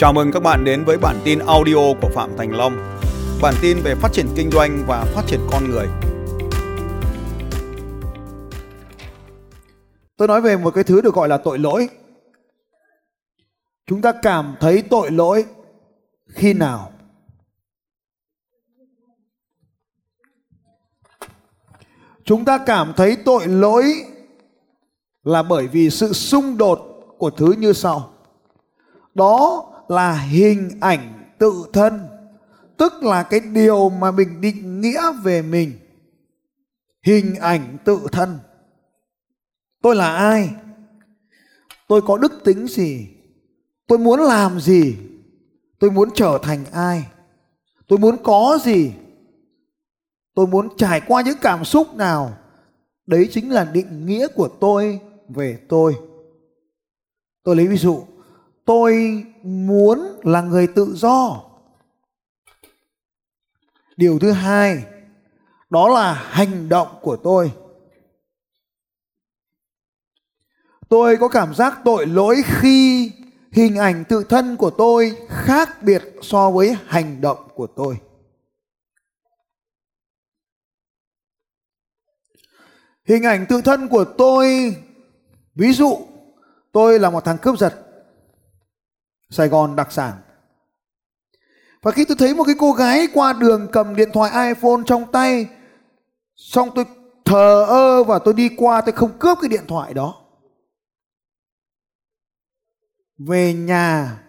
Chào mừng các bạn đến với bản tin audio của Phạm Thành Long. Bản tin về phát triển kinh doanh và phát triển con người. Tôi nói về một cái thứ được gọi là tội lỗi. Chúng ta cảm thấy tội lỗi khi nào? Chúng ta cảm thấy tội lỗi là bởi vì sự xung đột của thứ như sau. Đó là hình ảnh tự thân, tức là cái điều mà mình định nghĩa về mình. Hình ảnh tự thân. Tôi là ai? Tôi có đức tính gì? Tôi muốn làm gì? Tôi muốn trở thành ai? Tôi muốn có gì? Tôi muốn trải qua những cảm xúc nào? Đấy chính là định nghĩa của tôi về tôi. Tôi lấy ví dụ, tôi muốn là người tự do. Điều thứ hai, đó là hành động của tôi. Tôi có cảm giác tội lỗi khi hình ảnh tự thân của tôi khác biệt so với hành động của tôi. Hình ảnh tự thân của tôi, ví dụ tôi là một thằng cướp giật, Sài Gòn đặc sản. Và khi tôi thấy một cái cô gái qua đường cầm điện thoại iPhone trong tay, xong tôi thờ ơ và tôi đi qua tôi không cướp cái điện thoại đó. Về nhà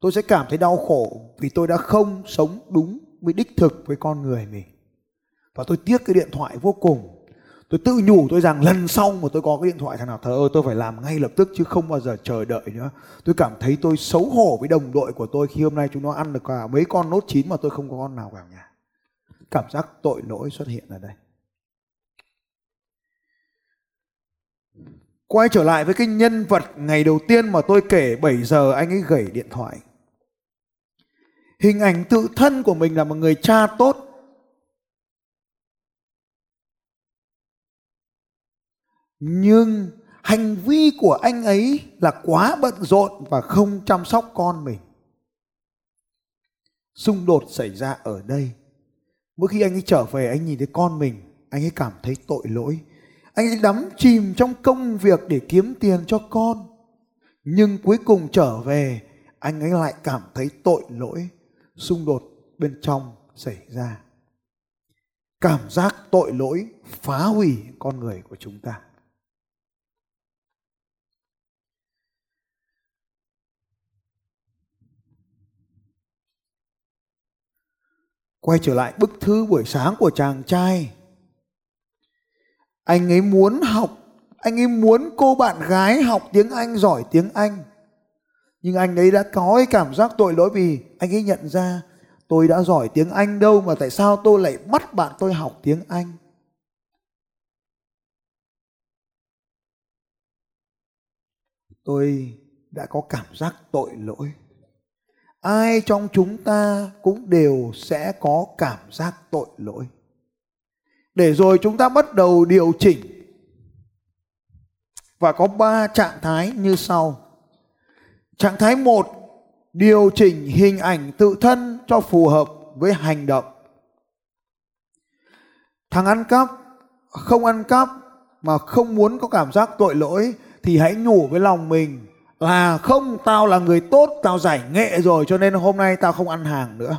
tôi sẽ cảm thấy đau khổ vì tôi đã không sống đúng với đích thực với con người mình. Và tôi tiếc cái điện thoại vô cùng tôi tự nhủ tôi rằng lần sau mà tôi có cái điện thoại thằng nào, thờ ơ, tôi phải làm ngay lập tức chứ không bao giờ chờ đợi nữa. Tôi cảm thấy tôi xấu hổ với đồng đội của tôi khi hôm nay chúng nó ăn được cả mấy con nốt chín mà tôi không có con nào vào nhà. Cảm giác tội lỗi xuất hiện ở đây. Quay trở lại với cái nhân vật ngày đầu tiên mà tôi kể 7 giờ anh ấy gẩy điện thoại. Hình ảnh tự thân của mình là một người cha tốt nhưng hành vi của anh ấy là quá bận rộn và không chăm sóc con mình. Xung đột xảy ra ở đây. Mỗi khi anh ấy trở về, anh nhìn thấy con mình, anh ấy cảm thấy tội lỗi. Anh ấy đắm chìm trong công việc để kiếm tiền cho con. Nhưng cuối cùng trở về, anh ấy lại cảm thấy tội lỗi. Xung đột bên trong xảy ra. Cảm giác tội lỗi phá hủy con người của chúng ta. Quay trở lại bức thư buổi sáng của chàng trai. Anh ấy muốn học, anh ấy muốn cô bạn gái học tiếng anh, giỏi tiếng anh. Nhưng anh ấy đã có cái cảm giác tội lỗi vì anh ấy nhận ra tôi đã giỏi tiếng anh đâu mà tại sao tôi lại bắt bạn tôi học tiếng anh. Tôi đã có cảm giác tội lỗi ai trong chúng ta cũng đều sẽ có cảm giác tội lỗi. Để rồi chúng ta bắt đầu điều chỉnh và có ba trạng thái như sau. Trạng thái một, điều chỉnh hình ảnh tự thân cho phù hợp với hành động. Thằng ăn cắp, không ăn cắp mà không muốn có cảm giác tội lỗi thì hãy nhủ với lòng mình là không tao là người tốt, tao giải nghệ rồi, cho nên hôm nay tao không ăn hàng nữa.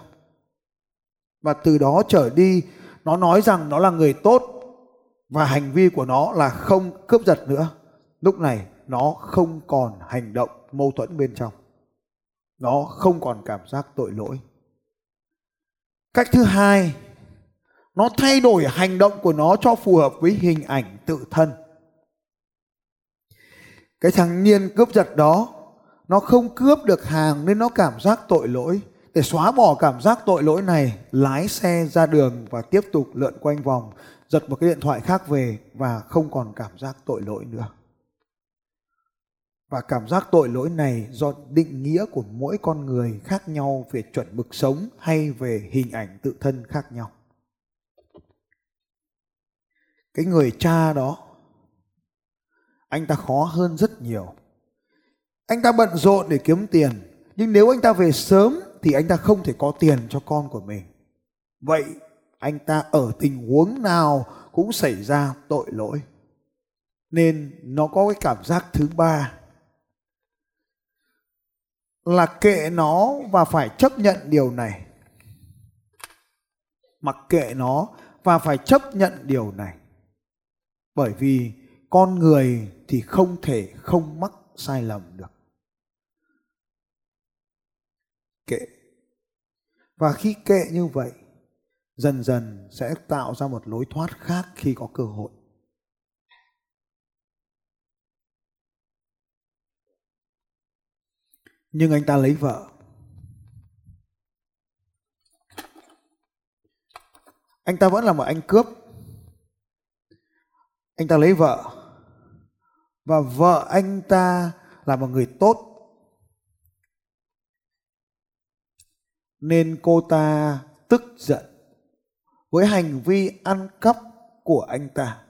Và từ đó trở đi, nó nói rằng nó là người tốt và hành vi của nó là không cướp giật nữa. Lúc này, nó không còn hành động mâu thuẫn bên trong. Nó không còn cảm giác tội lỗi. Cách thứ hai, nó thay đổi hành động của nó cho phù hợp với hình ảnh tự thân cái thằng niên cướp giật đó, nó không cướp được hàng nên nó cảm giác tội lỗi. Để xóa bỏ cảm giác tội lỗi này, lái xe ra đường và tiếp tục lượn quanh vòng, giật một cái điện thoại khác về và không còn cảm giác tội lỗi nữa. Và cảm giác tội lỗi này do định nghĩa của mỗi con người khác nhau về chuẩn mực sống hay về hình ảnh tự thân khác nhau. Cái người cha đó anh ta khó hơn rất nhiều. Anh ta bận rộn để kiếm tiền, nhưng nếu anh ta về sớm thì anh ta không thể có tiền cho con của mình. Vậy anh ta ở tình huống nào cũng xảy ra tội lỗi. Nên nó có cái cảm giác thứ ba là kệ nó và phải chấp nhận điều này. Mặc kệ nó và phải chấp nhận điều này. Bởi vì con người thì không thể không mắc sai lầm được. Kệ. Và khi kệ như vậy, dần dần sẽ tạo ra một lối thoát khác khi có cơ hội. Nhưng anh ta lấy vợ. Anh ta vẫn là một anh cướp. Anh ta lấy vợ và vợ anh ta là một người tốt. Nên cô ta tức giận với hành vi ăn cắp của anh ta.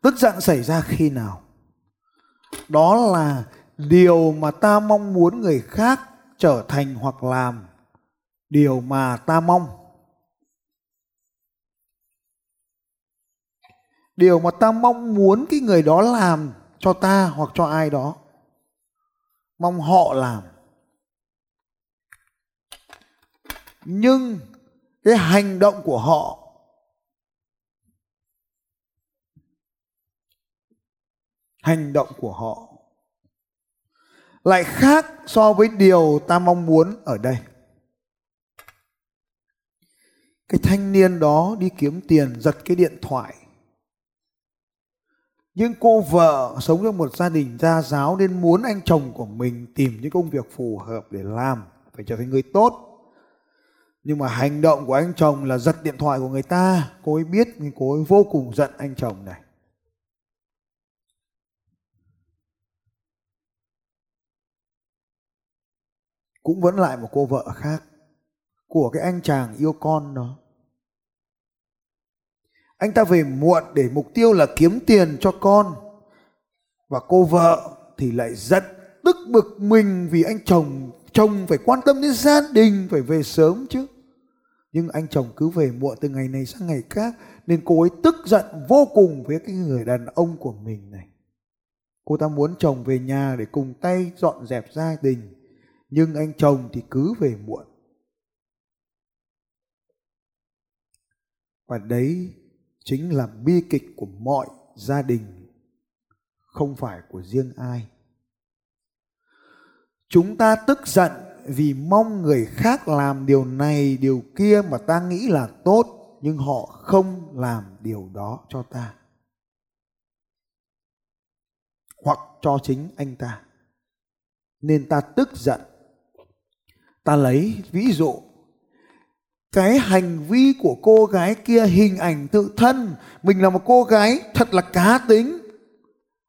Tức giận xảy ra khi nào? Đó là điều mà ta mong muốn người khác trở thành hoặc làm. Điều mà ta mong. Điều mà ta mong muốn cái người đó làm cho ta hoặc cho ai đó. Mong họ làm. Nhưng cái hành động của họ hành động của họ lại khác so với điều ta mong muốn ở đây. Cái thanh niên đó đi kiếm tiền, giật cái điện thoại nhưng cô vợ sống trong một gia đình gia giáo nên muốn anh chồng của mình tìm những công việc phù hợp để làm, phải trở thành người tốt. Nhưng mà hành động của anh chồng là giật điện thoại của người ta. Cô ấy biết, nhưng cô ấy vô cùng giận anh chồng này. Cũng vẫn lại một cô vợ khác, của cái anh chàng yêu con đó anh ta về muộn để mục tiêu là kiếm tiền cho con. Và cô vợ thì lại giận, tức bực mình vì anh chồng chồng phải quan tâm đến gia đình, phải về sớm chứ. Nhưng anh chồng cứ về muộn từ ngày này sang ngày khác, nên cô ấy tức giận vô cùng với cái người đàn ông của mình này. Cô ta muốn chồng về nhà để cùng tay dọn dẹp gia đình, nhưng anh chồng thì cứ về muộn. Và đấy chính là bi kịch của mọi gia đình, không phải của riêng ai. Chúng ta tức giận vì mong người khác làm điều này, điều kia mà ta nghĩ là tốt, nhưng họ không làm điều đó cho ta. Hoặc cho chính anh ta. Nên ta tức giận. Ta lấy ví dụ cái hành vi của cô gái kia, hình ảnh tự thân, mình là một cô gái thật là cá tính.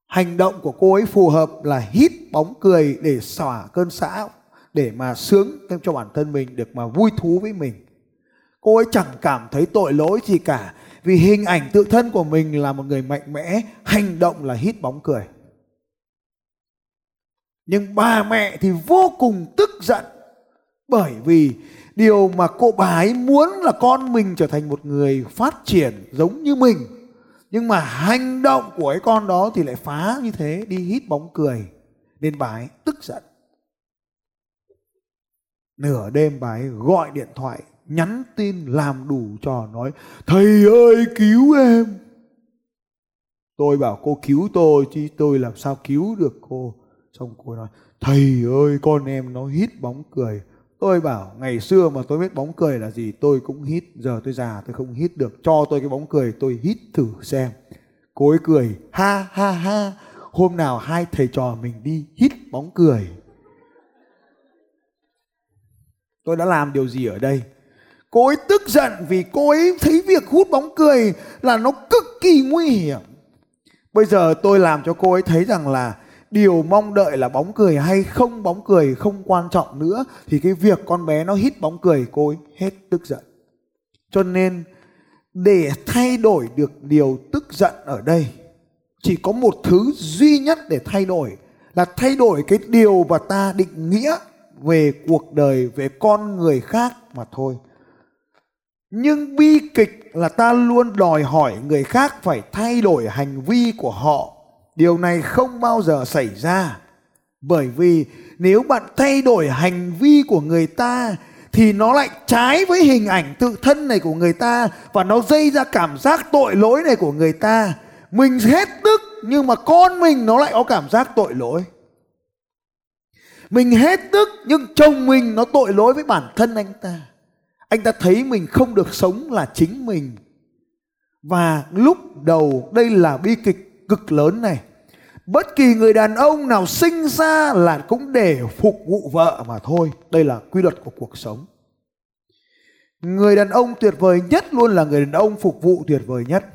Hành động của cô ấy phù hợp là hít bóng cười để xỏa cơn xã, để mà sướng cho bản thân mình, được mà vui thú với mình. Cô ấy chẳng cảm thấy tội lỗi gì cả, vì hình ảnh tự thân của mình là một người mạnh mẽ, hành động là hít bóng cười. Nhưng bà mẹ thì vô cùng tức giận, bởi vì điều mà cô bà ấy muốn là con mình trở thành một người phát triển giống như mình. Nhưng mà hành động của cái con đó thì lại phá như thế, đi hít bóng cười. Nên bà ấy tức giận. Nửa đêm bà ấy gọi điện thoại, nhắn tin làm đủ trò nói, thầy ơi, cứu em. Tôi bảo, cô cứu tôi chứ, tôi làm sao cứu được cô? Xong cô nói, thầy ơi, con em nó hít bóng cười tôi bảo, ngày xưa mà tôi biết bóng cười là gì, tôi cũng hít, giờ tôi già tôi không hít được. Cho tôi cái bóng cười, tôi hít thử xem. Cô ấy cười, ha ha ha. Hôm nào hai thầy trò mình đi hít bóng cười. Tôi đã làm điều gì ở đây? Cô ấy tức giận vì cô ấy thấy việc hút bóng cười là nó cực kỳ nguy hiểm. Bây giờ tôi làm cho cô ấy thấy rằng là điều mong đợi là bóng cười hay không bóng cười không quan trọng nữa, thì cái việc con bé nó hít bóng cười, cô ấy hết tức giận. Cho nên, để thay đổi được điều tức giận ở đây, chỉ có một thứ duy nhất để thay đổi là thay đổi cái điều mà ta định nghĩa về cuộc đời, về con người khác mà thôi. Nhưng bi kịch là ta luôn đòi hỏi người khác phải thay đổi hành vi của họ điều này không bao giờ xảy ra. Bởi vì nếu bạn thay đổi hành vi của người ta, thì nó lại trái với hình ảnh tự thân này của người ta và nó gây ra cảm giác tội lỗi này của người ta. Mình hết tức nhưng mà con mình nó lại có cảm giác tội lỗi. Mình hết tức nhưng chồng mình nó tội lỗi với bản thân anh ta. Anh ta thấy mình không được sống là chính mình. Và lúc đầu đây là bi kịch cực lớn này. Bất kỳ người đàn ông nào sinh ra là cũng để phục vụ vợ mà thôi. Đây là quy luật của cuộc sống. Người đàn ông tuyệt vời nhất luôn là người đàn ông phục vụ tuyệt vời nhất.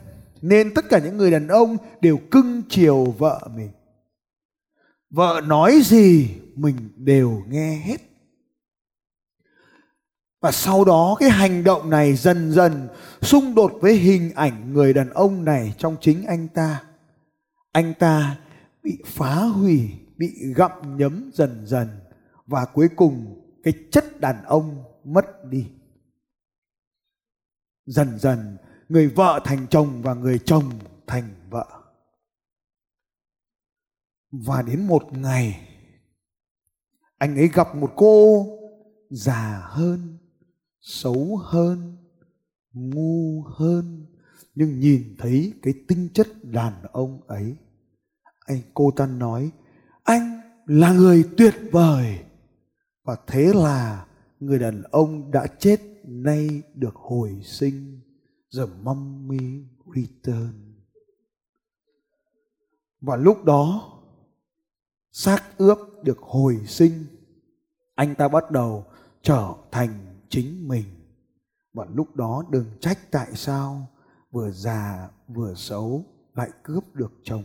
Nên tất cả những người đàn ông đều cưng chiều vợ mình. Vợ nói gì, mình đều nghe hết. Và sau đó, cái hành động này dần dần xung đột với hình ảnh người đàn ông này trong chính anh ta anh ta bị phá hủy, bị gặm nhấm dần dần và cuối cùng cái chất đàn ông mất đi. Dần dần, người vợ thành chồng và người chồng thành vợ. Và đến một ngày, anh ấy gặp một cô già hơn, xấu hơn, ngu hơn, nhưng nhìn thấy cái tinh chất đàn ông ấy anh cô ta nói, anh là người tuyệt vời. Và thế là người đàn ông đã chết nay được hồi sinh. The mummy return. Và lúc đó, xác ướp được hồi sinh, anh ta bắt đầu trở thành chính mình. Và lúc đó đừng trách tại sao vừa già vừa xấu lại cướp được chồng.